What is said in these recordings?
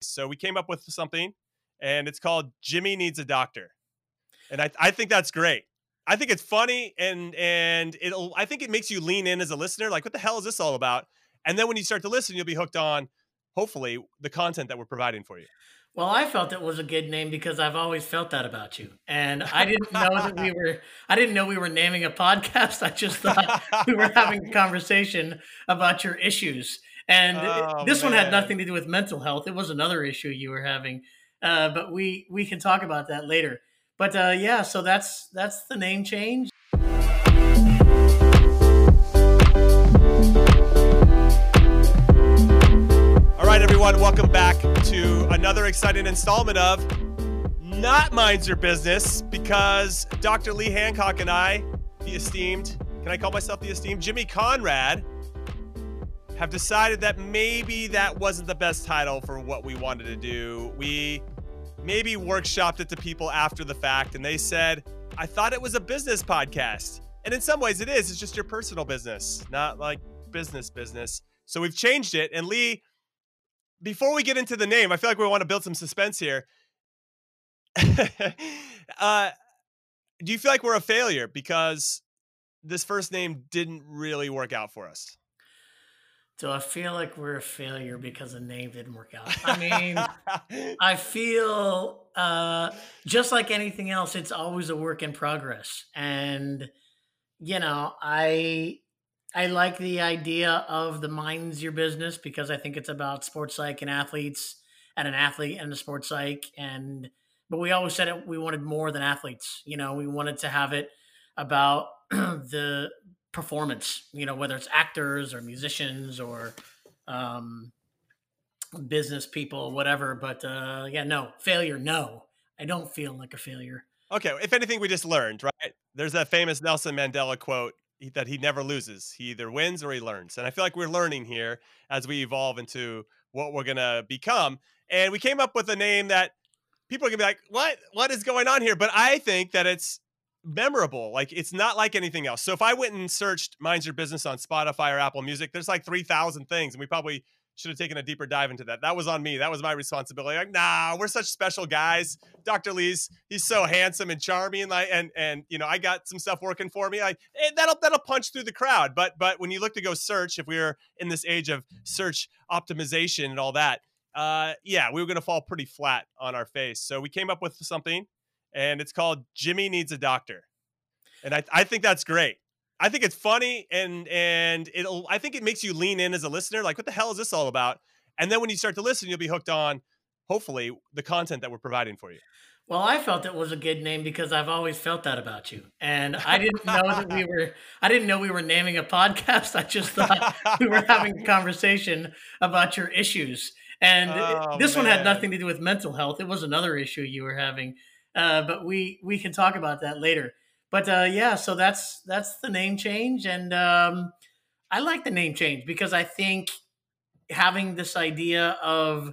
So we came up with something, and it's called Jimmy Needs a Doctor, and I I think that's great. I think it's funny, and and it'll I think it makes you lean in as a listener. Like, what the hell is this all about? And then when you start to listen, you'll be hooked on, hopefully, the content that we're providing for you. Well, I felt it was a good name because I've always felt that about you. And I didn't know that we were I didn't know we were naming a podcast. I just thought we were having a conversation about your issues. And Oh, this one had nothing to do with mental health. It was another issue you were having. Uh, but we we can talk about that later. But uh, yeah, so that's that's the name change. All right, everyone, welcome back to another exciting installment of Not Minds Your Business because Dr. Lee Hancock and I, the esteemed, can I call myself the esteemed Jimmy Conrad, have decided that maybe that wasn't the best title for what we wanted to do. We maybe workshopped it to people after the fact and they said, I thought it was a business podcast. And in some ways it is. It's just your personal business, not like business business. So we've changed it. And Lee, before we get into the name, I feel like we want to build some suspense here. uh, do you feel like we're a failure because this first name didn't really work out for us? Do I feel like we're a failure because the name didn't work out? I mean, I feel uh, just like anything else, it's always a work in progress. And you know, I I like the idea of the minds your business because I think it's about sports psych and athletes and an athlete and a sports psych and but we always said it we wanted more than athletes. You know, we wanted to have it about the performance, you know, whether it's actors or musicians or um business people, whatever. But uh yeah, no, failure, no. I don't feel like a failure. okay, if anything, we just learned, right? There's that famous Nelson Mandela quote that he never loses. He either wins or he learns. And I feel like we're learning here as we evolve into what we're to become. And we came up with a name that people are to be like, what? What is going on here? But I think that it's memorable. Like it's not like anything else. So if I went and searched Minds Your Business on Spotify or Apple Music, there's like 3,000 things. And we probably should have taken a deeper dive into that. That was on me. That was my responsibility. Like, nah, we're such special guys. Dr. Lee's, he's so handsome and charming. Like, and and you know, I got some stuff working for me. Like eh, that'll that'll punch through the crowd. But but when you look to go search, if we were in this age of search optimization and all that, uh, yeah, we were gonna fall pretty flat on our face. So we came up with something, and it's called Jimmy Needs a Doctor. And I, I think that's great. I think it's funny and and it'll I think it makes you lean in as a listener. Like, what the hell is this all about? And then when you start to listen, you'll be hooked on hopefully the content that we're providing for you. Well, I felt it was a good name because I've always felt that about you. And I didn't know that we were I didn't know we were naming a podcast. I just thought we were having a conversation about your issues. And Oh, this one had nothing to do with mental health. It was another issue you were having. Uh, but we we can talk about that later. But uh, yeah, so that's that's the name change, and um, I like the name change because I think having this idea of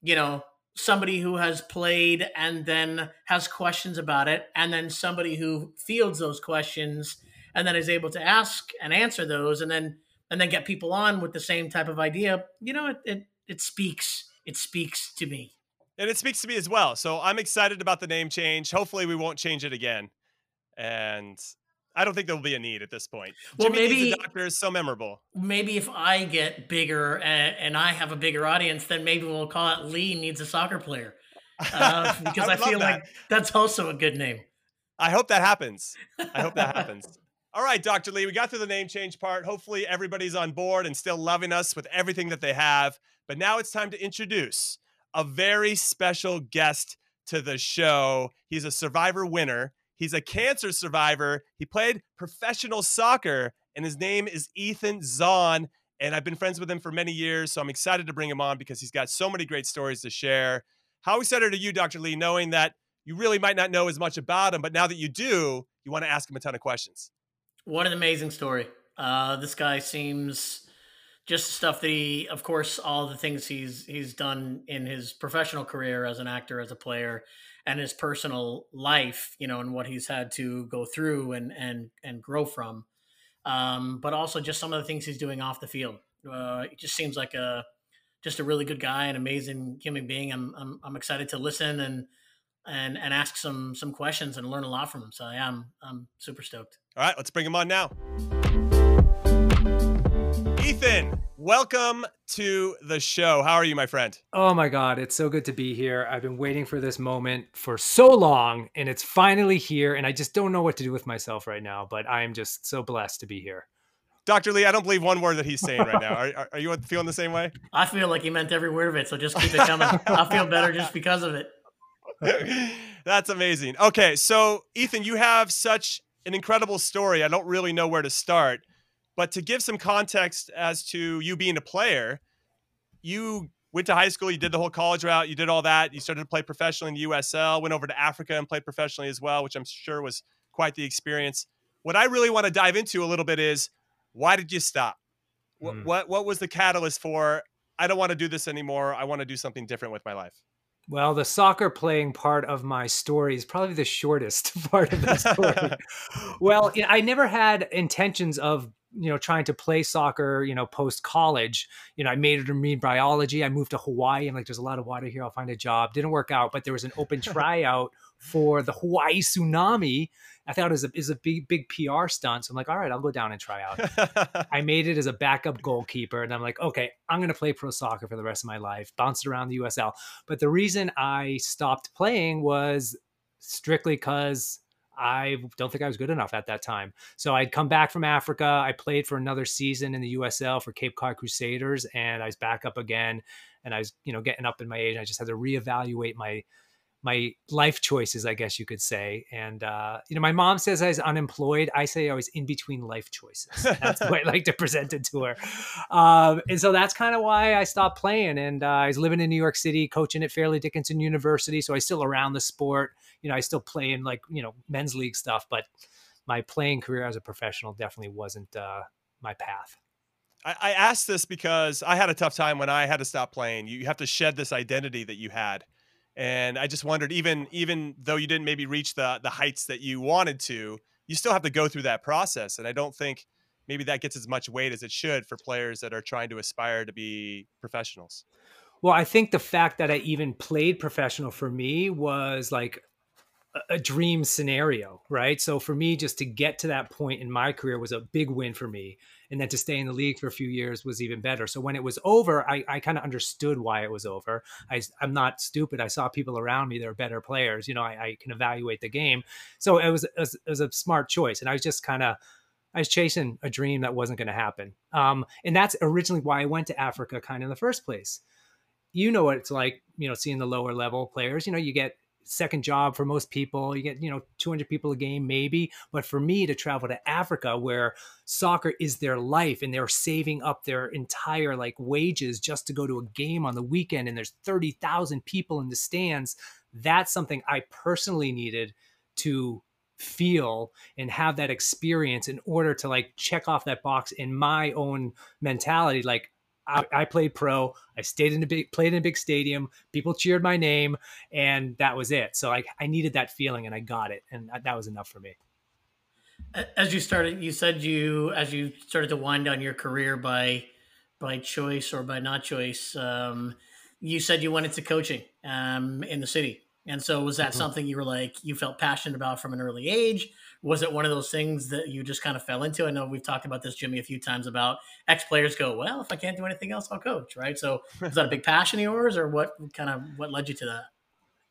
you know somebody who has played and then has questions about it, and then somebody who fields those questions and then is able to ask and answer those, and then and then get people on with the same type of idea. You know, it it, it speaks it speaks to me. And it speaks to me as well. So I'm excited about the name change. Hopefully we won't change it again. And I don't think there'll be a need at this point. Well, Jimmy maybe- Doctor is so memorable. maybe if I get bigger and, and I have a bigger audience, then maybe we'll call it Lee needs a soccer player uh, because I, love feel that. like that's also a good name. I hope that happens. I hope that happens. All right, Dr. Lee, we got through the name change part. Hopefully, everybody's on board and still loving us with everything that they have. But now it's time to introduce a very special guest to the show. He's a survivor winner, he's a cancer survivor. He played professional soccer, and his name is Ethan Zohn. And I've been friends with him for many years, so I'm excited to bring him on because he's got so many great stories to share. How excited are you, Dr. Lee, knowing that you really might not know as much about him, but now that you do, you want to ask him a ton of questions. What an amazing story. Uh, this guy seems just stuff that he, of course, all the things he's he's done in his professional career as an actor, as a player, and his personal life, you know, and what he's had to go through and and and grow from. Um, but also just some of the things he's doing off the field. Uh, it just seems like a just a really good guy, an amazing human being. I'm I'm, I'm excited to listen and and and ask some some questions and learn a lot from him. So yeah, I'm I'm super stoked. All right, let's bring him on now. Ethan, welcome to the show. How are you, my friend? Oh my God, it's so good to be here. I've been waiting for this moment for so long, and it's finally here. And I just don't know what to do with myself right now, but I am just so blessed to be here. Dr. Lee, I don't believe one word that he's saying right now. Are, are, you feeling the same way? I feel like he meant every word of it, so just keep it coming. I feel better just because of it. That's amazing. Okay, so Ethan, you have such an incredible story. I don't really know where to start, but to give some context as to you being a player, you went to high school, you did the whole college route, you did all that. You started to play professionally in the USL, went over to Africa and played professionally as well, which I'm sure was quite the experience. What I really want to dive into a little bit is why did you stop? What, mm. what what was the catalyst for? I don't want to do this anymore. I want to do something different with my life. Well, the soccer playing part of my story is probably the shortest part of the story. well, I never had intentions of you know trying to play soccer you know post college you know i majored in marine biology i moved to hawaii and like there's a lot of water here i'll find a job. Didn't work out but there was an open tryout for the hawaii tsunami. I thought it was a, is a big big pr stunt so i'm like all right i'll go down and try out. I made it as a backup goalkeeper and i'm like okay i'm going to play pro soccer for the rest of my life bounced around the usl but the reason i stopped playing was strictly because I don't think I was good enough at that time. So I'd come back from Africa. I played for another season in the USL for Cape Cod Crusaders, and I was back up again. And I was, you know, getting up in my age. I just had to reevaluate my my life choices, I guess you could say. And uh, you know, my mom says I was unemployed. I say I was in between life choices. That's the way I like to present it to her. Um, and so that's kind of why I stopped playing. And uh, I was living in New York City, coaching at Fairleigh Dickinson University. So I still around the sport. You know, I still play in like you know men's league stuff, but my playing career as a professional definitely wasn't uh, my path. I, I asked this because I had a tough time when I had to stop playing. You have to shed this identity that you had and I just wondered, even even though you didn't maybe reach the the heights that you wanted to, you still have to go through that process. And I don't think maybe that gets as much weight as it should for players that are trying to aspire to be professionals. Well, I think the fact that I even played professional for me was like a dream scenario, right? So for me, just to get to that point in my career was a big win for me. And then to stay in the league for a few years was even better. So when it was over, I, I kind of understood why it was over. I, am not stupid. I saw people around me that are better players. You know, I, I can evaluate the game. So it was, it was, it was a smart choice. And I was just kind of, I was chasing a dream that wasn't going to happen. Um, and that's originally why I went to Africa kind of in the first place. You know what it's like, you know, seeing the lower level players. You know, you get second job for most people. You get, you know, 200 people a game, maybe. But for me to travel to Africa where soccer is their life and they're saving up their entire like wages just to go to a game on the weekend and there's 30,000 people in the stands, that's something I personally needed to feel and have that experience in order to like check off that box in my own mentality like I, I, played pro. I stayed in a big, played in a big stadium. People cheered my name, and that was it. So I, I needed that feeling, and I got it, and that was enough for me. As you started, you said you as you started to wind down your career by by choice or by not choice. Um, you said you went into coaching um, in the city, and so was that mm-hmm. something you were like you felt passionate about from an early age? Was it one of those things that you just kind of fell into? I know we've talked about this, Jimmy, a few times about ex players go, well, if I can't do anything else, I'll coach, right? So was that a big passion of yours, or what kind of what led you to that?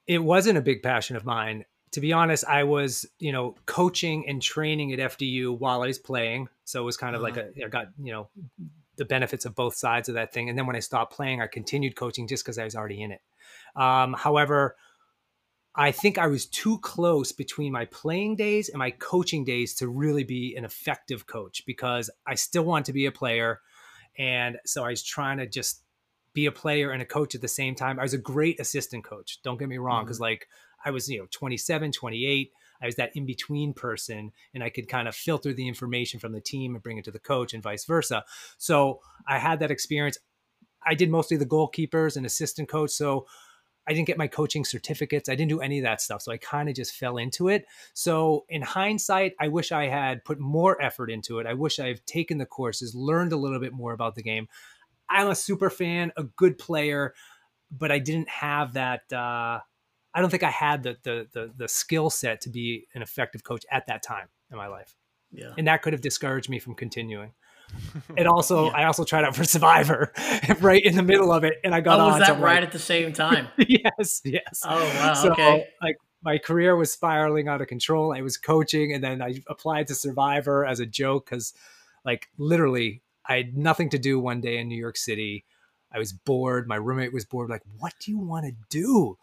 It wasn't a big passion of mine. To be honest, I was, you know, coaching and training at FDU while I was playing. So it was kind of uh-huh. like a, I got, you know, the benefits of both sides of that thing. And then when I stopped playing, I continued coaching just because I was already in it. Um, however, I think I was too close between my playing days and my coaching days to really be an effective coach because I still want to be a player. And so I was trying to just be a player and a coach at the same time. I was a great assistant coach. Don't get me wrong. because mm-hmm. like I was, you know, 27, 28. I was that in between person and I could kind of filter the information from the team and bring it to the coach and vice versa. So I had that experience. I did mostly the goalkeepers and assistant coach. So I didn't get my coaching certificates. I didn't do any of that stuff. So I kind of just fell into it. So in hindsight, I wish I had put more effort into it. I wish I have taken the courses, learned a little bit more about the game. I'm a super fan, a good player, but I didn't have that. Uh, I don't think I had the the the, the skill set to be an effective coach at that time in my life. Yeah. And that could have discouraged me from continuing. And also, Yeah. I also tried out for Survivor right in the middle of it, and I got Oh, on. was that so right like, at the same time? yes, yes. Oh wow. so okay. like my career was spiraling out of control. I was coaching, and then I applied to Survivor as a joke because, like, literally, I had nothing to do one day in New York City. I was bored. My roommate was bored. Like, what do you want to do?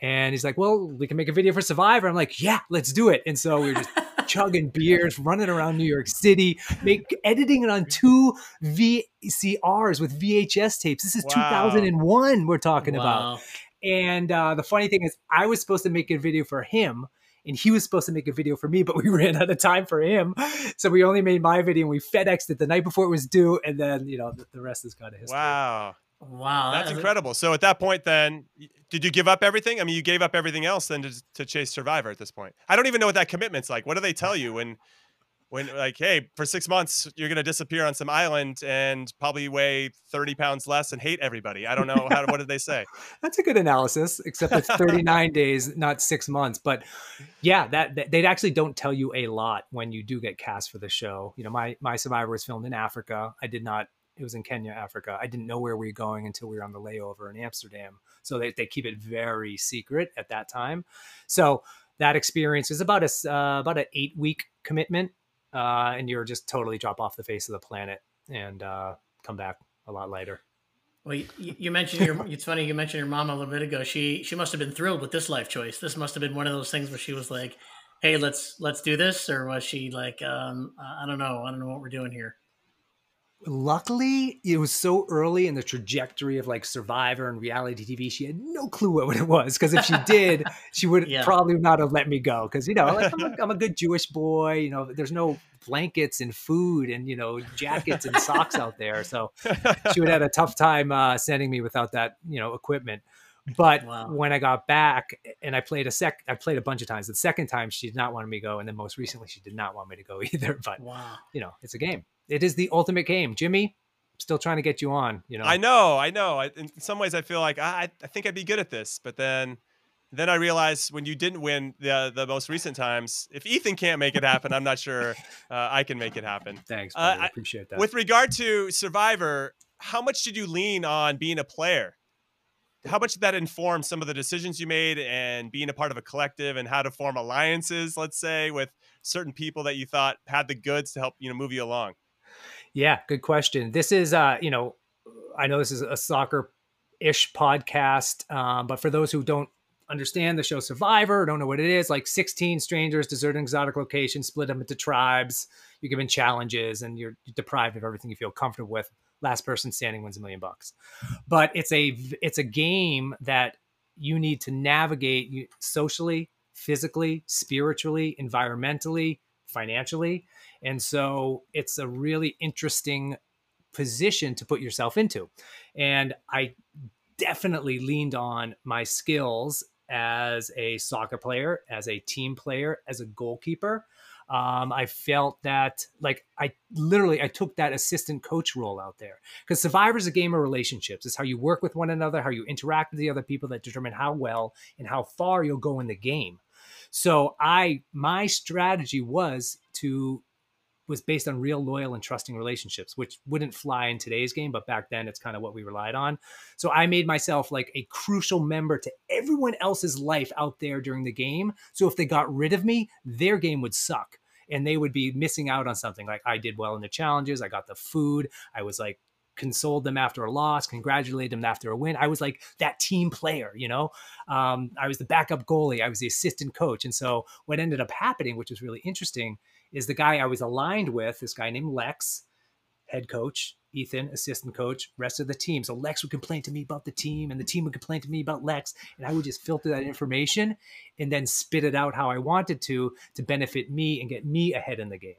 And he's like, "Well, we can make a video for Survivor." I'm like, "Yeah, let's do it." And so we were just chugging beers, running around New York City, make editing it on two VCRs with VHS tapes. This is Wow. 2001. We're talking about. And uh, the funny thing is, I was supposed to make a video for him, and he was supposed to make a video for me, but we ran out of time for him. So we only made my video, and we FedExed it the night before it was due, and then you know the, the rest is kind of history. Wow. Wow. That's that- incredible. So at that point, then, did you give up everything? I mean, you gave up everything else then to, to chase Survivor at this point. I don't even know what that commitment's like. What do they tell you when, when like, hey, for six months you're gonna disappear on some island and probably weigh thirty pounds less and hate everybody? I don't know how. what did they say? That's a good analysis, except it's 39 days, not six months. But yeah, that, that they actually don't tell you a lot when you do get cast for the show. You know, my my Survivor was filmed in Africa. I did not. It was in Kenya, Africa. I didn't know where we were going until we were on the layover in Amsterdam. So they, they keep it very secret at that time. So that experience is about a uh, about an eight week commitment, uh, and you're just totally drop off the face of the planet and uh, come back a lot later. Well, you, you mentioned your. It's funny you mentioned your mom a little bit ago. She she must have been thrilled with this life choice. This must have been one of those things where she was like, "Hey, let's let's do this," or was she like, um, "I don't know, I don't know what we're doing here." Luckily it was so early in the trajectory of like survivor and reality tv she had no clue what it was because if she did she would Yeah. probably not have let me go because you know like I'm, a, I'm a good jewish boy you know there's no blankets and food and you know jackets and socks out there so she would have had a tough time uh, sending me without that you know equipment but Wow. when i got back and i played a sec i played a bunch of times the second time she did not want me to go and then most recently she did not want me to go either but Wow. you know, it's a game. It is the ultimate game. Jimmy, still trying to get you on, you know. I know, I know. I, in some ways, I feel like I, I think I'd be good at this, but then, then I realized when you didn't win the the most recent times, if Ethan can't make it happen, I'm not sure uh, I can make it happen. Thanks, Uh. I I- appreciate that. With regard to Survivor, how much did you lean on being a player? How much did that inform some of the decisions you made and being a part of a collective and how to form alliances, let's say, with certain people that you thought had the goods to help you know move you along? Yeah, good question. This is, uh, you know, I know this is a soccer ish podcast, um, but for those who don't understand the show Survivor, don't know what it is, like 16 strangers desert an exotic location, split them into tribes. You're given challenges and you're deprived of everything you feel comfortable with. Last person standing wins a million bucks. But it's a it's a game that you need to navigate socially, physically, spiritually, environmentally, financially. And so it's a really interesting position to put yourself into. And I definitely leaned on my skills as a soccer player, as a team player, as a goalkeeper. Um, I felt that like I literally I took that assistant coach role out there because Survivor is a game of relationships. It's how you work with one another, how you interact with the other people that determine how well and how far you'll go in the game. So I my strategy was to was based on real loyal and trusting relationships, which wouldn't fly in today's game, but back then it's kind of what we relied on. So I made myself like a crucial member to everyone else's life out there during the game. So if they got rid of me, their game would suck and they would be missing out on something. Like I did well in the challenges, I got the food, I was like consoled them after a loss, congratulated them after a win. I was like that team player, you know. Um, I was the backup goalie, I was the assistant coach, and so what ended up happening, which was really interesting, is the guy I was aligned with, this guy named Lex, head coach, Ethan, assistant coach, rest of the team. So Lex would complain to me about the team, and the team would complain to me about Lex, and I would just filter that information and then spit it out how I wanted to to benefit me and get me ahead in the game.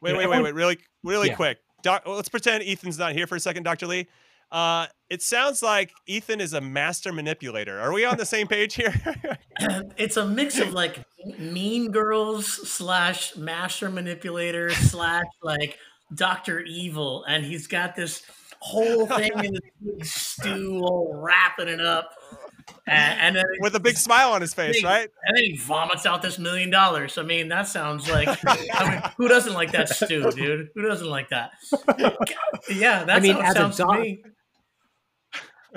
Wait, You know, wait, wait, wait, really, really Yeah. quick. Doc, well, let's pretend Ethan's not here for a second, Dr. Lee. Uh, it sounds like Ethan is a master manipulator. Are we on the same page here? it's a mix of like mean girls slash master manipulator slash like Doctor Evil, and he's got this whole thing in this big stew, all wrapping it up. And, and then with a big smile on his face, right? And then he vomits out this million dollars. I mean, that sounds like I mean, who doesn't like that stew, dude? Who doesn't like that? Yeah, that's I mean, how it sounds doc, to me.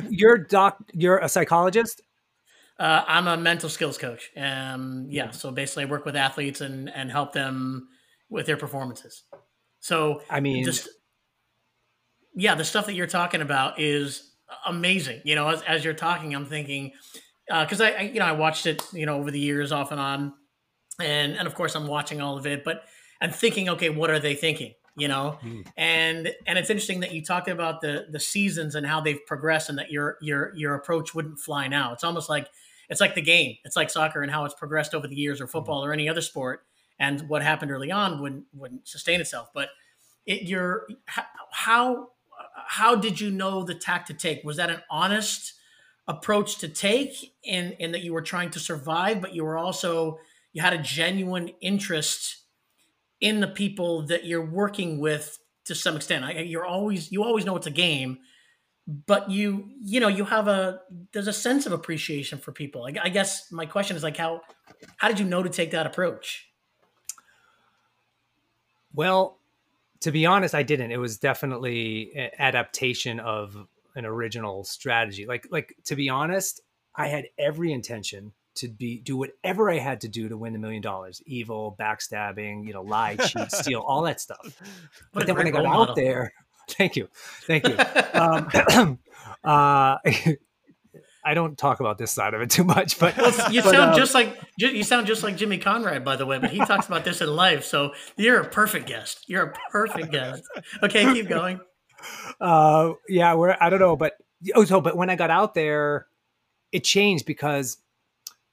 You're doc. You're a psychologist. Uh, I'm a mental skills coach. Um, yeah, so basically, I work with athletes and and help them with their performances. So I mean, just yeah, the stuff that you're talking about is amazing. You know, as, as you're talking, I'm thinking because uh, I, I, you know, I watched it, you know, over the years off and on, and and of course I'm watching all of it, but I'm thinking, okay, what are they thinking? You know, mm. and and it's interesting that you talked about the the seasons and how they've progressed, and that your your your approach wouldn't fly now. It's almost like it's like the game. It's like soccer and how it's progressed over the years, or football, mm. or any other sport. And what happened early on wouldn't wouldn't sustain itself. But it, you're how how did you know the tack to take? Was that an honest approach to take in in that you were trying to survive, but you were also you had a genuine interest in the people that you're working with to some extent. I, you're always you always know it's a game, but you you know you have a there's a sense of appreciation for people. I, I guess my question is like how how did you know to take that approach? Well, to be honest, I didn't. It was definitely adaptation of an original strategy. Like like to be honest, I had every intention to be do whatever I had to do to win the million dollars. Evil, backstabbing, you know, lie, cheat, steal, all that stuff. But then when I got out there, thank you, thank you. Um, uh, I don't talk about this side of it too much, but well, you but, sound um, just like you sound just like Jimmy Conrad, by the way. But he talks about this in life, so you're a perfect guest. You're a perfect guest. Okay, keep going. Uh, yeah, we're I don't know, but oh, so but when I got out there, it changed because,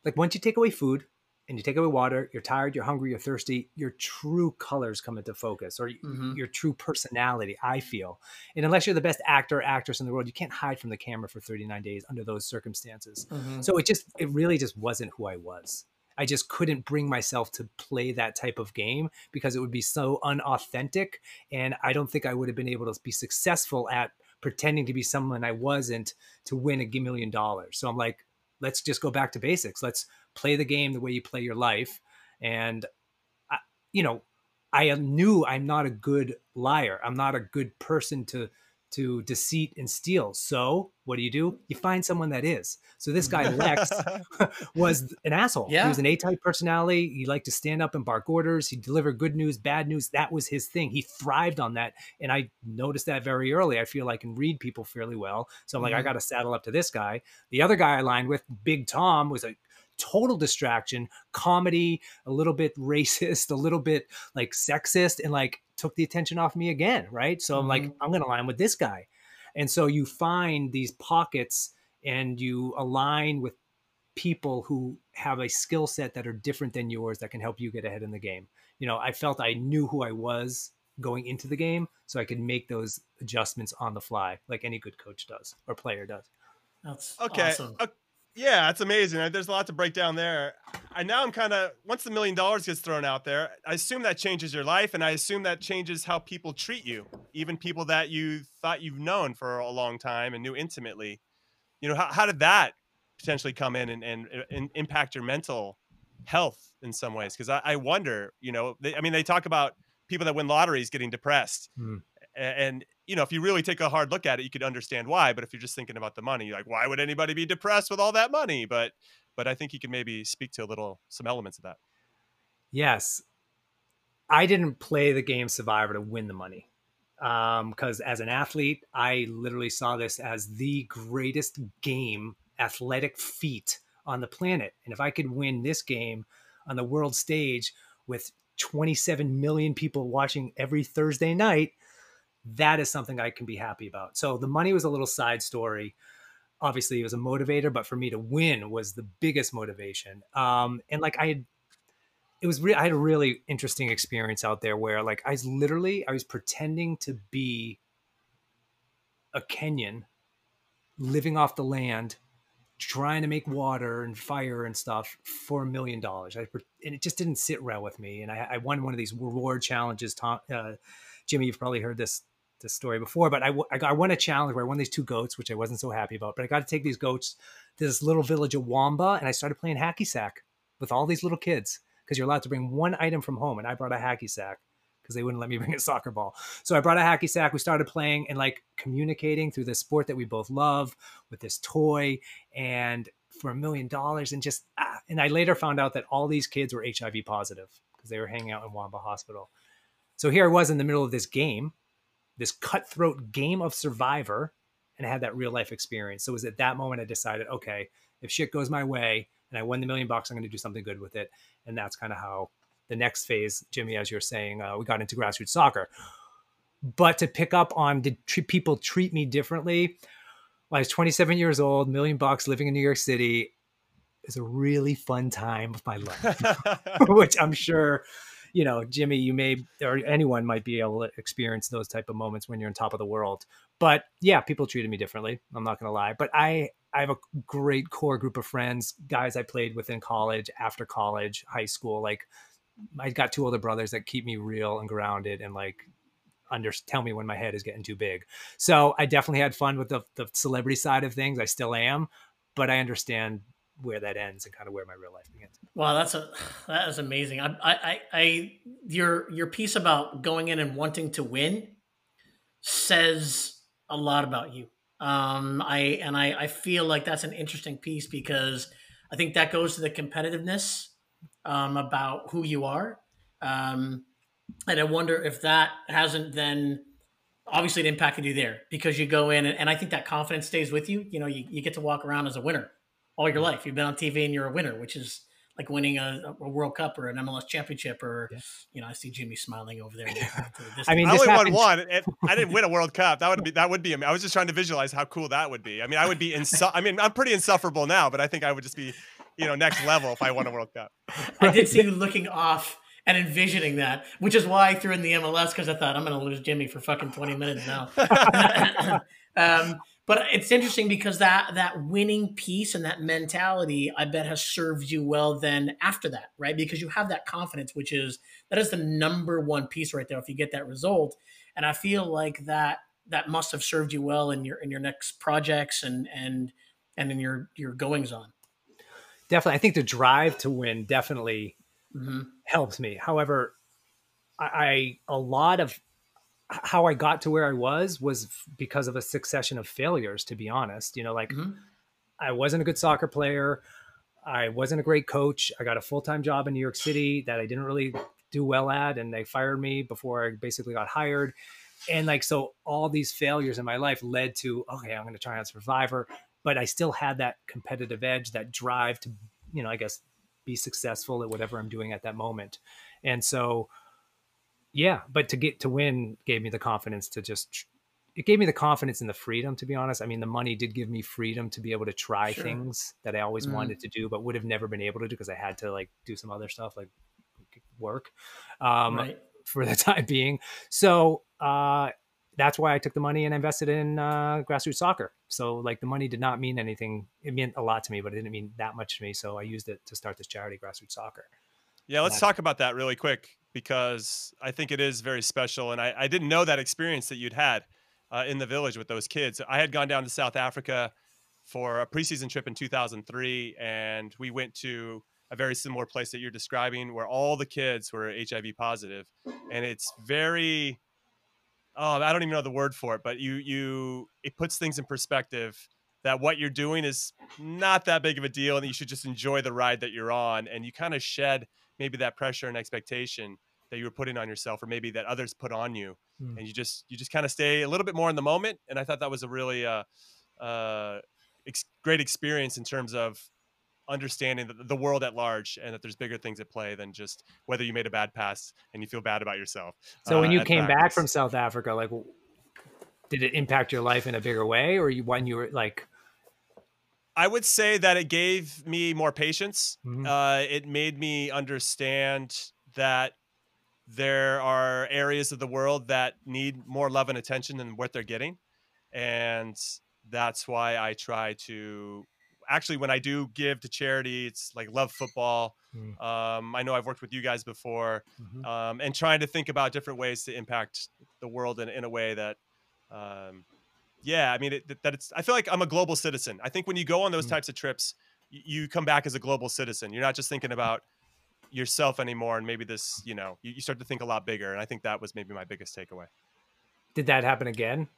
like, once you take away food, and you take away water, you're tired, you're hungry, you're thirsty, your true colors come into focus or mm-hmm. your true personality, I feel. And unless you're the best actor or actress in the world, you can't hide from the camera for 39 days under those circumstances. Mm-hmm. So it just, it really just wasn't who I was. I just couldn't bring myself to play that type of game because it would be so unauthentic. And I don't think I would have been able to be successful at pretending to be someone I wasn't to win a million dollars. So I'm like, let's just go back to basics. Let's play the game the way you play your life. And, I, you know, I knew I'm not a good liar. I'm not a good person to to deceit and steal. So what do you do? You find someone that is. So this guy Lex was an asshole. Yeah. He was an A-type personality. He liked to stand up and bark orders. He delivered good news, bad news. That was his thing. He thrived on that. And I noticed that very early. I feel I can read people fairly well. So I'm like, mm-hmm. I got to saddle up to this guy. The other guy I aligned with, Big Tom, was a total distraction, comedy, a little bit racist, a little bit like sexist, and like took the attention off me again. Right. So mm-hmm. I'm like. I'm going to align with this guy. And so you find these pockets and you align with people who have a skill set that are different than yours that can help you get ahead in the game. You know, I felt I knew who I was going into the game so I could make those adjustments on the fly like any good coach does or player does. That's okay. Awesome. Yeah, it's amazing. There's a lot to break down there. I now I'm kind of once the million dollars gets thrown out there, I assume that changes your life, and I assume that changes how people treat you, even people that you thought you've known for a long time and knew intimately. You know, how, how did that potentially come in and, and, and impact your mental health in some ways? Because I, I, wonder, you know, they, I mean, they talk about people that win lotteries getting depressed, mm. and, and you know, if you really take a hard look at it, you could understand why. But if you're just thinking about the money, like, why would anybody be depressed with all that money? But, but I think you could maybe speak to a little some elements of that. Yes, I didn't play the game Survivor to win the money because um, as an athlete, I literally saw this as the greatest game athletic feat on the planet. And if I could win this game on the world stage with 27 million people watching every Thursday night, that is something I can be happy about. So the money was a little side story. Obviously, it was a motivator, but for me to win was the biggest motivation. Um, and like I had, it was re- I had a really interesting experience out there where like I was literally I was pretending to be a Kenyan living off the land trying to make water and fire and stuff for a million dollars. And it just didn't sit well with me. And I, I won one of these reward challenges. Tom, uh, Jimmy, you've probably heard this this story before, but I, I, got, I won a challenge where I won these two goats, which I wasn't so happy about. But I got to take these goats to this little village of Wamba, and I started playing hacky sack with all these little kids because you're allowed to bring one item from home, and I brought a hacky sack because they wouldn't let me bring a soccer ball. So I brought a hacky sack. We started playing and like communicating through this sport that we both love with this toy, and for a million dollars, and just ah. and I later found out that all these kids were HIV positive because they were hanging out in Wamba Hospital. So here I was in the middle of this game this cutthroat game of survivor and I had that real life experience. So it was at that moment I decided, okay, if shit goes my way and I win the million bucks, I'm going to do something good with it. And that's kind of how the next phase, Jimmy, as you're saying, uh, we got into grassroots soccer. But to pick up on did t- people treat me differently? When I was 27 years old, million bucks, living in New York City, is a really fun time of my life, which I'm sure you know, Jimmy, you may or anyone might be able to experience those type of moments when you're on top of the world. But yeah, people treated me differently. I'm not gonna lie. But I I have a great core group of friends, guys I played with in college, after college, high school. Like I got two older brothers that keep me real and grounded and like under tell me when my head is getting too big. So I definitely had fun with the the celebrity side of things. I still am, but I understand where that ends and kind of where my real life begins. Wow, that's a that is amazing. I, I, I, your your piece about going in and wanting to win says a lot about you. Um, I and I, I feel like that's an interesting piece because I think that goes to the competitiveness um, about who you are, um, and I wonder if that hasn't then obviously it impacted you there because you go in and, and I think that confidence stays with you. You know, you, you get to walk around as a winner all your life. You've been on TV and you're a winner, which is like winning a, a World Cup or an MLS championship or, yeah. you know, I see Jimmy smiling over there. I mean, I only won one. I didn't win a World Cup. That would be, that would be, I was just trying to visualize how cool that would be. I mean, I would be, insu- I mean, I'm pretty insufferable now, but I think I would just be, you know, next level if I won a World Cup. I did see you looking off and envisioning that, which is why I threw in the MLS because I thought I'm going to lose Jimmy for fucking 20 minutes now. um, but it's interesting because that that winning piece and that mentality i bet has served you well then after that right? Because you have that confidence which is that is the number one piece right there if you get that result. And i feel like that that must have served you well in your in your next projects and and and in your your goings on. Definitely. I think the drive to win definitely mm-hmm. helps me. However I, I a lot of how I got to where I was was because of a succession of failures, to be honest. You know, like mm-hmm. I wasn't a good soccer player. I wasn't a great coach. I got a full time job in New York City that I didn't really do well at, and they fired me before I basically got hired. And like, so all these failures in my life led to, okay, I'm going to try on Survivor. But I still had that competitive edge, that drive to, you know, I guess be successful at whatever I'm doing at that moment. And so, yeah, but to get to win gave me the confidence to just it gave me the confidence and the freedom to be honest. I mean, the money did give me freedom to be able to try sure. things that I always mm. wanted to do but would have never been able to do because I had to like do some other stuff like work um, right. for the time being. So, uh, that's why I took the money and invested in uh, grassroots soccer. So like the money did not mean anything. It meant a lot to me, but it didn't mean that much to me. So I used it to start this charity, grassroots soccer. Yeah, let's talk about that really quick because I think it is very special. And I, I didn't know that experience that you'd had uh, in the village with those kids. I had gone down to South Africa for a preseason trip in 2003, and we went to a very similar place that you're describing where all the kids were HIV positive. And it's very, oh, I don't even know the word for it, but you, you, it puts things in perspective that what you're doing is not that big of a deal and you should just enjoy the ride that you're on. And you kind of shed maybe that pressure and expectation that you were putting on yourself or maybe that others put on you mm. and you just you just kind of stay a little bit more in the moment and i thought that was a really uh, uh, ex- great experience in terms of understanding the, the, world at large and that there's bigger things at play than just whether you made a bad pass and you feel bad about yourself so uh, when you came practice. back from south africa like did it impact your life in a bigger way or you when you were like I would say that it gave me more patience. Mm-hmm. Uh, it made me understand that there are areas of the world that need more love and attention than what they're getting. And that's why I try to actually, when I do give to charity, it's like love football. Mm. Um, I know I've worked with you guys before mm-hmm. um, and trying to think about different ways to impact the world in, in a way that um, yeah, I mean it, that it's. I feel like I'm a global citizen. I think when you go on those Mm. types of trips, you, come back as a global citizen. You're not just thinking about yourself anymore, and maybe this, you know, you, you start to think a lot bigger. And I think that was maybe my biggest takeaway. Did that happen again?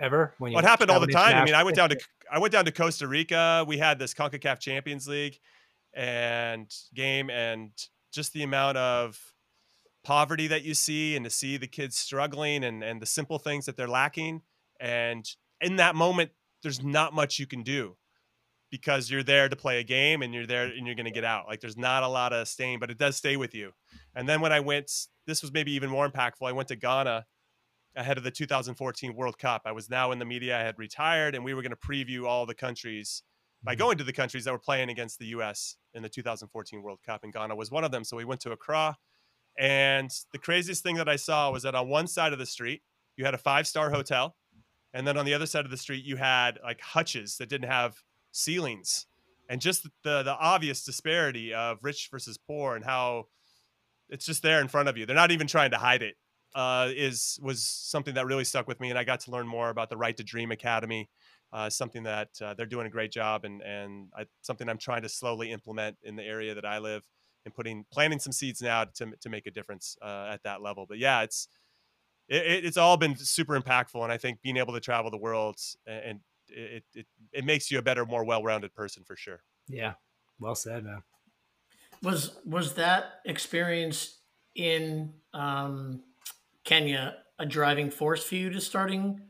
Ever? When Well, it happened all the time. I mean, I went down to? I went down to Costa Rica. We had this Concacaf Champions League and game, and just the amount of poverty that you see, and to see the kids struggling, and and the simple things that they're lacking, and in that moment, there's not much you can do because you're there to play a game, and you're there, and you're going to get out. Like there's not a lot of staying, but it does stay with you. And then when I went, this was maybe even more impactful. I went to Ghana ahead of the 2014 World Cup. I was now in the media. I had retired, and we were going to preview all the countries by Mhm. going to the countries that were playing against the U.S. in the 2014 World Cup, and Ghana was one of them. So we went to Accra, and the craziest thing that I saw was that on one side of the street you had a five-star hotel, and then on the other side of the street you had like hutches that didn't have ceilings, and just the the obvious disparity of rich versus poor and how it's just there in front of you. They're not even trying to hide it uh, is was something that really stuck with me, and I got to learn more about the Right to Dream Academy. Uh, something that uh, they're doing a great job, and and I, something I'm trying to slowly implement in the area that I live, and putting planting some seeds now to to make a difference uh, at that level. But yeah, it's it, it's all been super impactful, and I think being able to travel the world and it it, it makes you a better, more well-rounded person for sure. Yeah. Well said, man. Was was that experience in um, Kenya a driving force for you to starting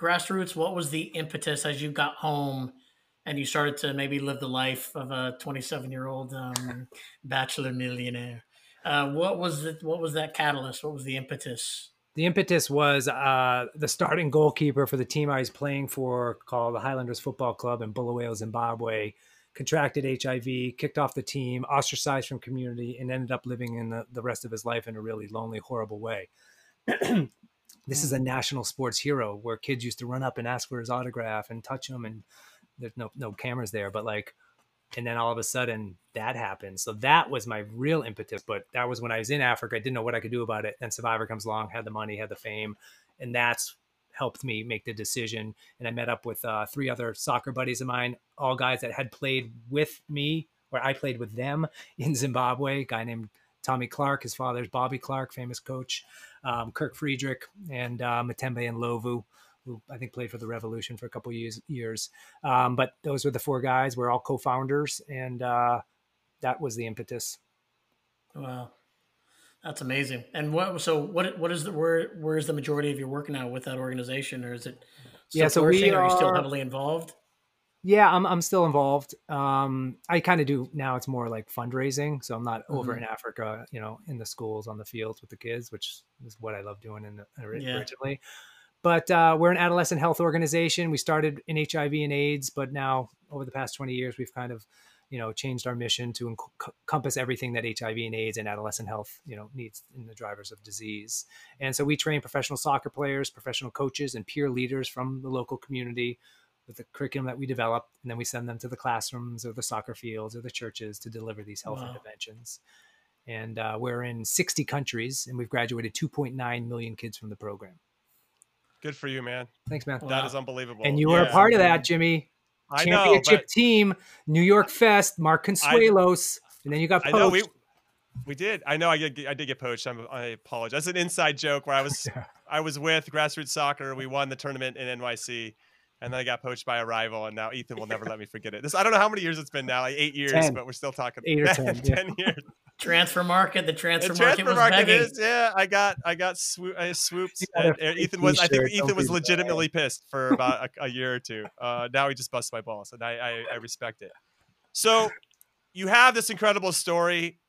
grassroots? What was the impetus as you got home and you started to maybe live the life of a 27 year old um, bachelor millionaire? Uh, what was it? What was that catalyst? What was the impetus? The impetus was uh, the starting goalkeeper for the team I was playing for, called the Highlanders Football Club in Bulawayo, Zimbabwe, contracted HIV, kicked off the team, ostracized from community, and ended up living in the, the rest of his life in a really lonely, horrible way. this is a national sports hero where kids used to run up and ask for his autograph and touch him, and there's no no cameras there, but like and then all of a sudden that happened. So that was my real impetus but that was when i was in africa i didn't know what i could do about it. Then survivor comes along had the money had the fame and that's helped me make the decision. And i met up with uh, three other soccer buddies of mine all guys that had played with me or i played with them in zimbabwe a guy named tommy clark his father's bobby clark famous coach um, kirk friedrich and uh, Methembe Ndlovu who I think played for the Revolution for a couple years. Years, um, but those were the four guys. We're all co-founders, and uh, that was the impetus. Wow, that's amazing. And what? So what? What is the where? Where is the majority of your work now with that organization, or is it? Yeah, so we flourishing? Are you still heavily involved? Yeah, I'm I'm still involved. Um, I kind of do now. It's more like fundraising, so I'm not over Mhm. in Africa, you know, in the schools on the fields with the kids, which is what I love doing in the, ori- Yeah. But uh, we're an adolescent health organization. We started in HIV and AIDS, but now over the past 20 years, we've kind of, you know, changed our mission to encompass everything that HIV and AIDS and adolescent health, you know, needs in the drivers of disease. And so we train professional soccer players, professional coaches, and peer leaders from the local community with the curriculum that we develop, and then we send them to the classrooms or the soccer fields or the churches to deliver these health Wow. interventions. And uh, we're in 60 countries, and we've graduated 2.9 million kids from the program. Good for you, man. Thanks, man. Wow. That is unbelievable. And you were a part of that, Jimmy. I know, Championship but team, New York Fest, Mark Consuelos, and then you got I poached. know we we did. I know I get I did get poached. I'm, I apologize. That's an inside joke where I was I was with grassroots soccer. We won the tournament in NYC, and then I got poached by a rival. And now Ethan will never let me forget it. This I don't know how many years it's been now, like eight years, 10. but we're still talking Eight or 10, yeah. 10 years. Transfer market. The transfer, The market transfer was market begging. is yeah. I got I got swoo- I swooped. You got a and- and Ethan was I think t-shirt, Ethan was be bad. legitimately pissed for about a, a year or two. Uh, now he just busts my balls, and I, I I respect it. So you have this incredible story.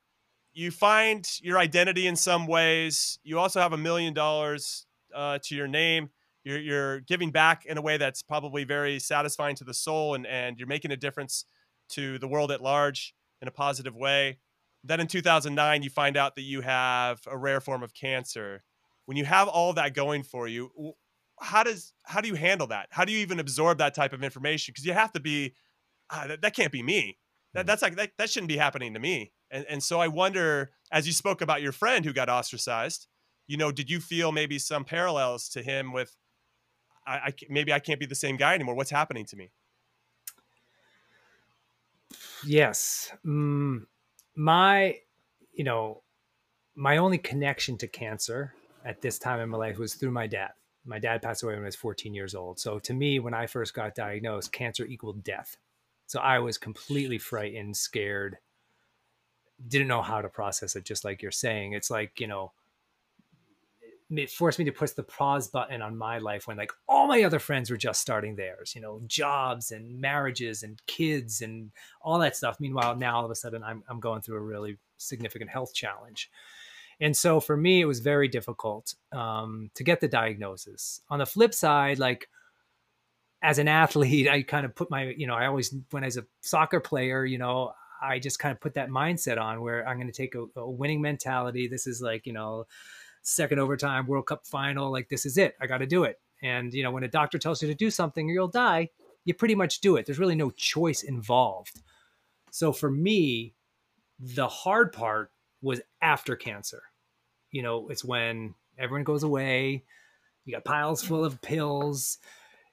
You find your identity in some ways. You also have a million dollars uh, to your name. You're, you're giving back in a way that's probably very satisfying to the soul, and, and you're making a difference to the world at large in a positive way. Then in 2009, you find out that you have a rare form of cancer. When you have all that going for you, how does how do you handle that? How do you even absorb that type of information? Because you have to be, ah, that, that can't be me. That, that's like that, that shouldn't be happening to me. And and so I wonder, as you spoke about your friend who got ostracized, you know, did you feel maybe some parallels to him with I, I maybe I can't be the same guy anymore. What's happening to me? Yes. Mm, my, you know, my only connection to cancer at this time in my life was through my dad. My dad passed away when I was 14 years old. So to me, when I first got diagnosed, cancer equaled death. So I was completely frightened, scared, didn't know how to process it, just like you're saying. It's like, you know, it forced me to push the pause button on my life when like all my other friends were just starting theirs, you know, jobs and marriages and kids and all that stuff. Meanwhile, now all of a sudden I'm, I'm going through a really significant health challenge. And so for me, it was very difficult um, to get the diagnosis. On the flip side, like as an athlete, I kind of put my, you know, I always, when I was a soccer player, you know, I just kind of put that mindset on where I'm going to take a, a winning mentality. This is like, you know, second overtime World Cup final. Like, this is it. I got to do it. And, you know, when a doctor tells you to do something or you'll die, you pretty much do it. There's really no choice involved. So for me, the hard part was after cancer. You know, it's when everyone goes away, you got piles full of pills.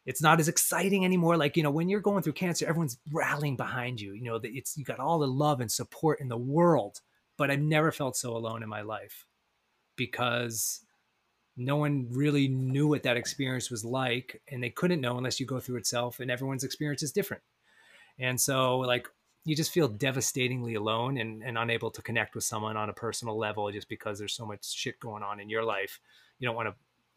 It's not as exciting anymore. Like, you know, when you're going through cancer, everyone's rallying behind you. You know, it's you got all the love and support in the world. But I've never felt so alone in my life because no one really knew what that experience was like and they couldn't know unless you go through itself and everyone's experience is different and so like you just feel devastatingly alone and, and unable to connect with someone on a personal level just because there's so much shit going on in your life you don't want to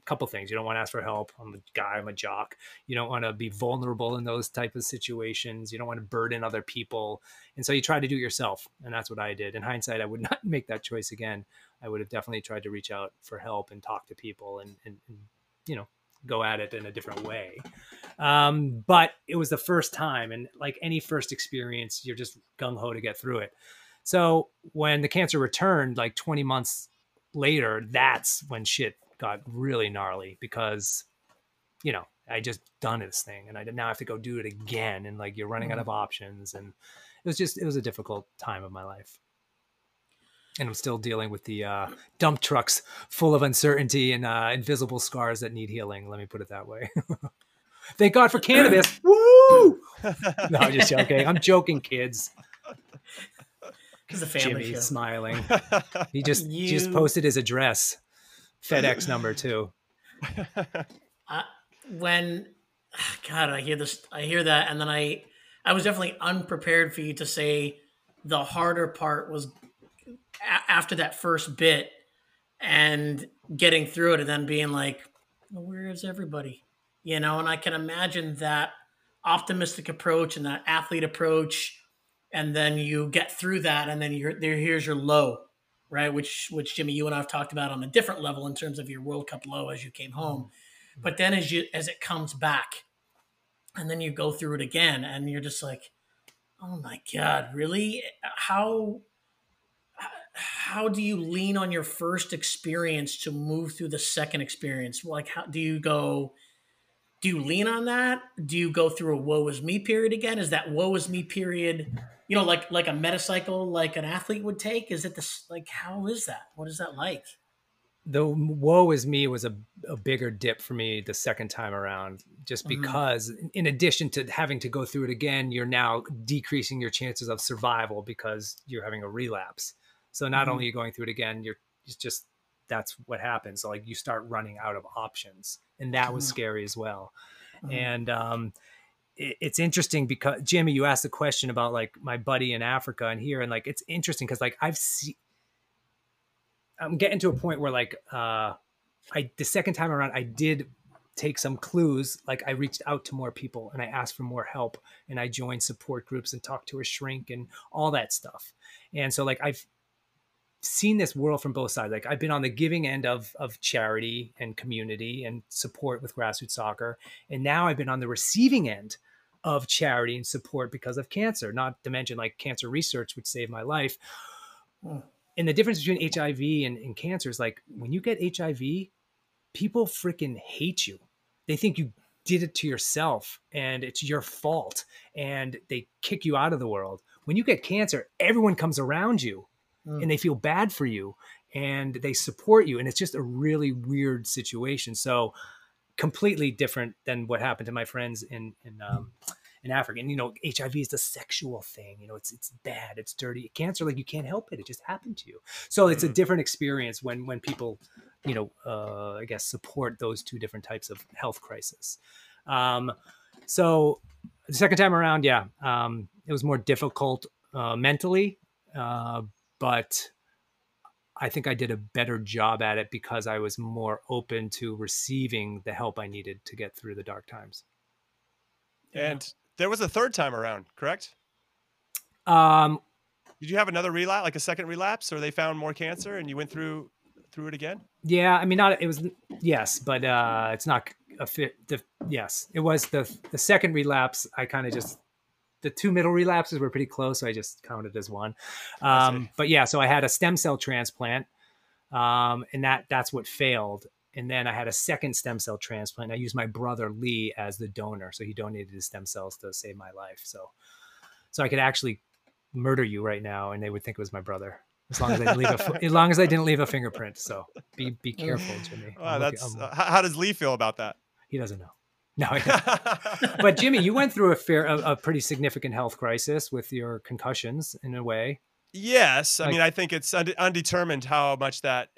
couple things. You don't want to ask for help. I'm a guy, I'm a jock. You don't want to be vulnerable in those type of situations. You don't want to burden other people. And so you try to do it yourself. And that's what I did. In hindsight, I would not make that choice again. I would have definitely tried to reach out for help and talk to people and, and, and you know, go at it in a different way. Um, but it was the first time. And like any first experience, you're just gung ho to get through it. So when the cancer returned, like 20 months later, that's when shit got really gnarly because, you know, I just done this thing and I now have to go do it again. And like you're running out mm-hmm. of options. And it was just, it was a difficult time of my life. And I'm still dealing with the uh, dump trucks full of uncertainty and uh, invisible scars that need healing. Let me put it that way. Thank God for cannabis. Woo! No, I'm just joking. I'm joking, kids. Because the family Jimmy show. smiling. He just you... he just posted his address. FedEx number too. uh, when God, I hear this, I hear that, and then I, I was definitely unprepared for you to say the harder part was a- after that first bit and getting through it, and then being like, well, "Where is everybody?" You know, and I can imagine that optimistic approach and that athlete approach, and then you get through that, and then you're there. Here's your low, right? Which which Jimmy, you and I've talked about on a different level in terms of your World Cup low as you came home. Mm-hmm. But then as you as it comes back, and then you go through it again, and you're just like, oh my god, really? How how do you lean on your first experience to move through the second experience? Like, how do you go? Do you lean on that? Do you go through a woe is me period again? Is that woe is me period you know, like like a metacycle, like an athlete would take? Is it this like how is that? What is that like? The woe is me was a, a bigger dip for me the second time around, just mm-hmm. because mm-hmm. in addition to having to go through it again, you're now decreasing your chances of survival because you're having a relapse. So not mm-hmm. only are you going through it again, you're just that's what happens. So like you start running out of options, and that was mm-hmm. scary as well. Mm-hmm. And um, it's interesting because Jimmy, you asked the question about like my buddy in Africa and here, and like it's interesting because like I've seen, I'm getting to a point where like uh, I the second time around I did take some clues. Like I reached out to more people and I asked for more help, and I joined support groups and talked to a shrink and all that stuff. And so like I've seen this world from both sides. Like I've been on the giving end of of charity and community and support with grassroots soccer, and now I've been on the receiving end of charity and support because of cancer, not to mention like cancer research, which saved my life. And the difference between HIV and, and cancer is like when you get HIV, people freaking hate you. They think you did it to yourself and it's your fault and they kick you out of the world. When you get cancer, everyone comes around you mm. and they feel bad for you and they support you. And it's just a really weird situation. So, completely different than what happened to my friends in in um, in Africa. And you know, HIV is the sexual thing. You know, it's it's bad, it's dirty. Cancer, like you can't help it; it just happened to you. So it's a Mhm. different experience when when people, you know, uh, I guess support those two different types of health crisis. Um, so the second time around, yeah, um, it was more difficult uh, mentally, uh, but I think I did a better job at it because I was more open to receiving the help I needed to get through the dark times. Yeah. And there was a third time around, correct? Um, Did you have another relapse, like a second relapse, or they found more cancer and you went through through it again? yeah, I mean, not it was yes, but uh, it's not a fit. The yes, it was the the second relapse. I kind of just the two middle relapses were pretty close, so I just counted as one. Um, but yeah, so I had a stem cell transplant, um, and that that's what failed. And then I had a second stem cell transplant. I used my brother Lee as the donor, so he donated his stem cells to save my life. So, so I could actually murder you right now, and they would think it was my brother, as long as I didn't leave a as long as I didn't leave a fingerprint. So be be careful, Jimmy. Wow, that's uh, how does Lee feel about that? he doesn't know. No, but Jimmy, you went through a fair, a, a pretty significant health crisis with your concussions, in a way. Yes, I Like- mean, I think it's unde- undetermined how much that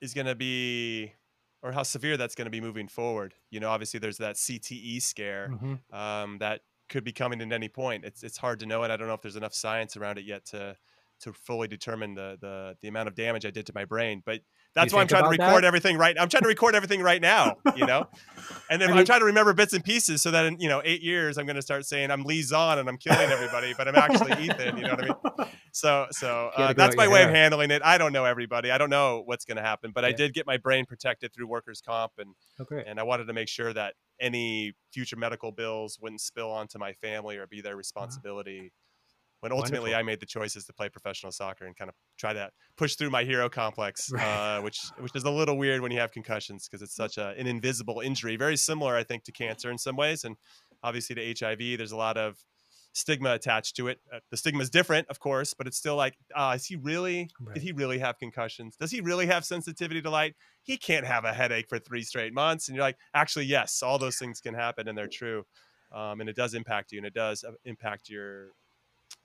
is going to be, or how severe that's going to be moving forward. You know, obviously there's that CTE scare Mhm. um, that could be coming at any point. It's it's hard to know, and I don't know if there's enough science around it yet to to fully determine the the the amount of damage I did to my brain. But that's why I'm trying to record that? everything right. I'm trying to record everything right now. You know, and then I mean- am trying to remember bits and pieces so that in you know eight years I'm going to start saying I'm Lee Zohn and I'm killing everybody, but I'm actually Ethan. You know what I mean? So so uh, that's my way of handling it. I don't know everybody. I don't know what's going to happen, but I did get my brain protected through workers' comp, and Oh, and I wanted to make sure that any future medical bills wouldn't spill onto my family or be their responsibility. When ultimately Wonderful. I made the choices to play professional soccer and kind of try to push through my hero complex, Right. uh, which which is a little weird when you have concussions because it's such a, an invisible injury, very similar I think to cancer in some ways, and obviously to HIV. There's a lot of stigma attached to it. Uh, the stigma is different, of course, but it's still like, uh, is he really? Right. Did he really have concussions? Does he really have sensitivity to light? He can't have a headache for three straight months. And you're like, actually, yes, all those things can happen, and they're true, um, and it does impact you, and it does uh, impact your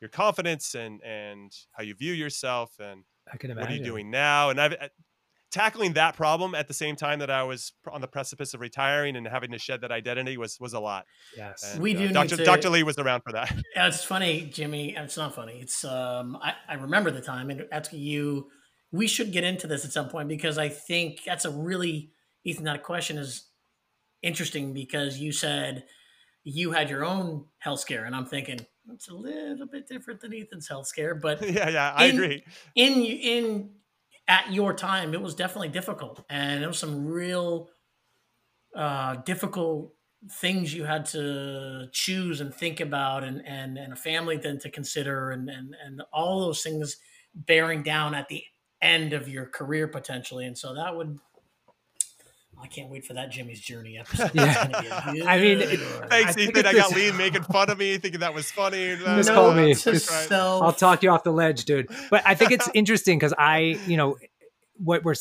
your confidence and and how you view yourself and I can what are you doing now and i've uh, tackling that problem at the same time that i was on the precipice of retiring and having to shed that identity was was a lot Yes. and, We uh, do need dr to- dr lee was around for that Yeah, it's funny, Jimmy. It's not funny. It's um, I, I remember the time, and asking you. We should get into this at some point because I think that's a really Ethan. That question is interesting because you said you had your own health scare, and I'm thinking it's a little bit different than Ethan's health scare, but yeah yeah i In- agree. in in at your time it was definitely difficult and there was some real uh difficult things you had to choose and think about and and, and a family then to consider and, and and all those things bearing down at the end of your career potentially and so that would I can't wait for that Jimmy's Journey episode. Yeah. It's gonna be a I mean, it- thanks I ethan i got this- lee making fun of me thinking that was funny Just Uh, call me. Just- right. I'll talk you off the ledge, dude. But I think it's interesting because I, you know, what we're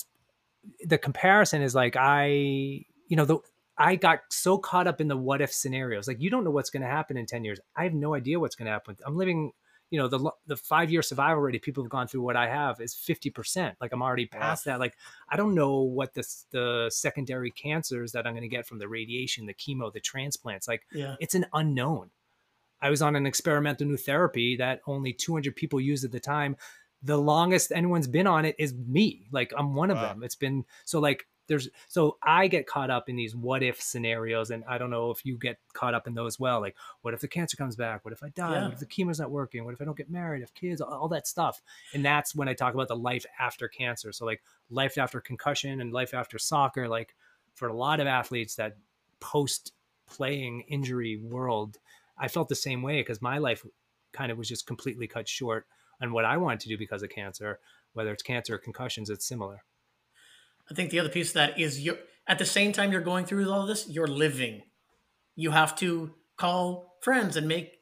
the comparison is like I, you know, the I got so caught up in the what if scenarios. Like you don't know what's going to happen in ten years. I have no idea what's going to happen. I'm living, you know, the the five year survival rate of people who've gone through what I have is fifty percent. Like I'm already past that. Like I don't know what the the secondary cancers that I'm going to get from the radiation, the chemo, the transplants. Like yeah. it's an unknown. I was on an experimental new therapy that only 200 people used at the time. The longest anyone's been on it is me. Like I'm one of Wow. them. It's been so like there's so I get caught up in these what if scenarios, and I don't know if you get caught up in those. Well, like what if the cancer comes back? What if I die? Yeah. What if the chemo's not working? What if I don't get married? Have kids? All, all that stuff. And that's when I talk about the life after cancer. So like life after concussion and life after soccer. Like for a lot of athletes that post playing injury world, I felt the same way because my life kind of was just completely cut short on what I wanted to do because of cancer, whether it's cancer or concussions, it's similar. I think the other piece of that is you at the same time you're going through all this, you're living. You have to call friends and make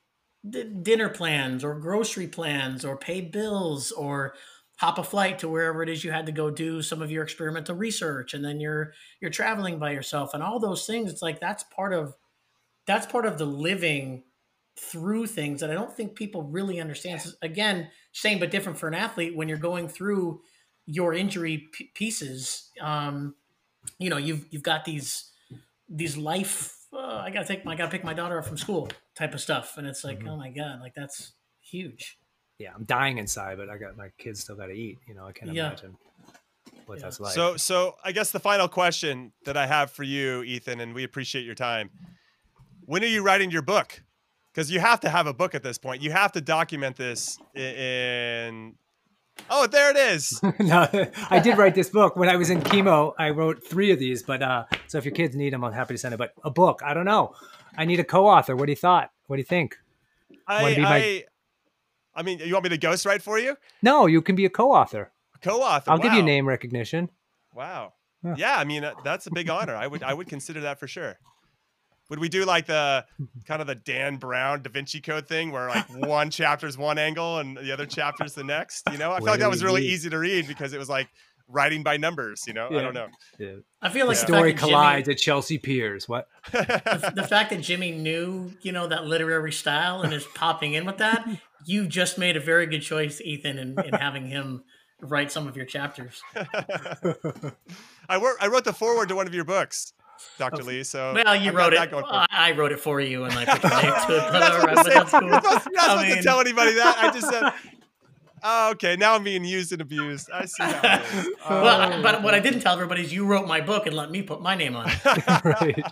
d- dinner plans or grocery plans or pay bills or hop a flight to wherever it is you had to go do some of your experimental research and then you're you're traveling by yourself and all those things it's like that's part of that's part of the living through things that I don't think people really understand. Again, same but different for an athlete when you're going through your injury p- pieces. Um, you know, you've you've got these these life. Uh, I gotta take. I gotta pick my daughter up from school type of stuff, and it's like, mm-hmm. oh my god, like that's huge. Yeah, I'm dying inside, but I got my kids still got to eat. You know, I can't yeah. imagine what yeah. that's like. So, so I guess the final question that I have for you, Ethan, and we appreciate your time. When are you writing your book? because you have to have a book at this point. You have to document this in. Oh, there it is. no, I did write this book when I was in chemo. I wrote three of these, but uh, so if your kids need them, I'm happy to send it. But a book, I don't know. I need a co-author. What do you thought? What do you think? I, my... I, I mean, you want me to ghostwrite for you? No, you can be a co-author. A Co-author. I'll wow. give you name recognition. Wow. Yeah. yeah, I mean uh, that's a big honor. I would I would consider that for sure. Would we do like the kind of the Dan Brown Da Vinci Code thing where like one chapter is one angle and the other chapter is the next? You know, I feel like that was really easy to read because it was like writing by numbers. You know, yeah. I don't know. Yeah. I feel like the story collides Jimmy, at Chelsea Piers. What the, the, fact that Jimmy knew, you know, that literary style and is popping in with that, you just made a very good choice, Ethan, in, in having him write some of your chapters. I wrote I wrote the foreword to one of your books. Dr. Lee. So well, you I've wrote it. I wrote it for you, and I put your name to it. But all right, that's cool. You're not supposed, I mean... to tell anybody that. I just said. Oh, okay. Now I'm being used and abused. I see how it is. Oh. Well, but what I didn't tell everybody is you wrote my book and let me put my name on it. right.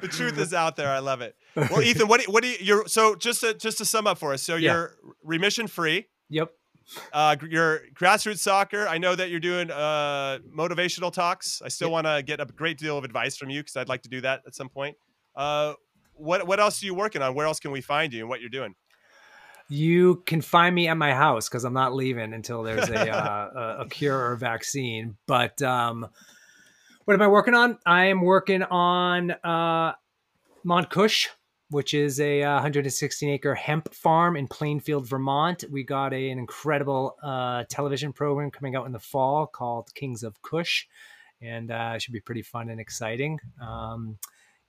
the truth is out there. I love it. Well, Ethan, what do, what do you? You're so just to just to sum up for us. So yeah. you're remission free. Yep. Uh, your grassroots soccer. I know that you're doing uh, motivational talks. I still yep. want to get a great deal of advice from you because I'd like to do that at some point. Uh, what what else are you working on? Where else can we find you and what you're doing? You can find me at my house because I'm not leaving until there's a, uh, a, a cure or a vaccine. But um, what am I working on? I am working on uh, Mont which is a uh, 116 acre hemp farm in Plainfield, Vermont. We got a, an incredible uh, television program coming out in the fall called Kings of Kush, and uh, it should be pretty fun and exciting. Um,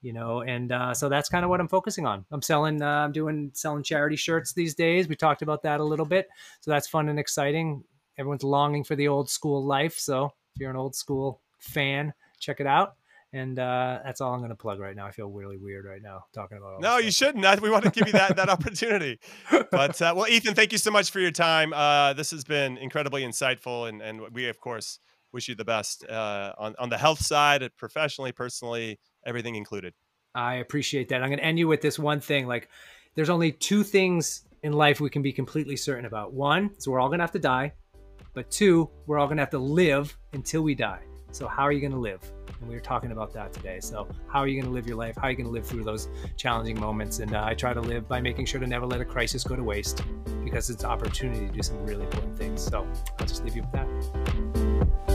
you know, and uh, so that's kind of what I'm focusing on. I'm selling, uh, I'm doing selling charity shirts these days. We talked about that a little bit, so that's fun and exciting. Everyone's longing for the old school life, so if you're an old school fan, check it out. And uh, that's all I'm going to plug right now. I feel really weird right now talking about. no, you shouldn't. We want to give you that that opportunity. But uh, well, Ethan, thank you so much for your time. Uh, this has been incredibly insightful, and and we of course wish you the best uh, on on the health side, professionally, personally, everything included. I appreciate that. I'm going to end you with this one thing. Like, there's only two things in life we can be completely certain about. One is we're all going to have to die, but two, we're all going to have to live until we die. So how are you going to live? And we were talking about that today. So, how are you going to live your life? How are you going to live through those challenging moments? And uh, I try to live by making sure to never let a crisis go to waste because it's an opportunity to do some really important things. So, I'll just leave you with that.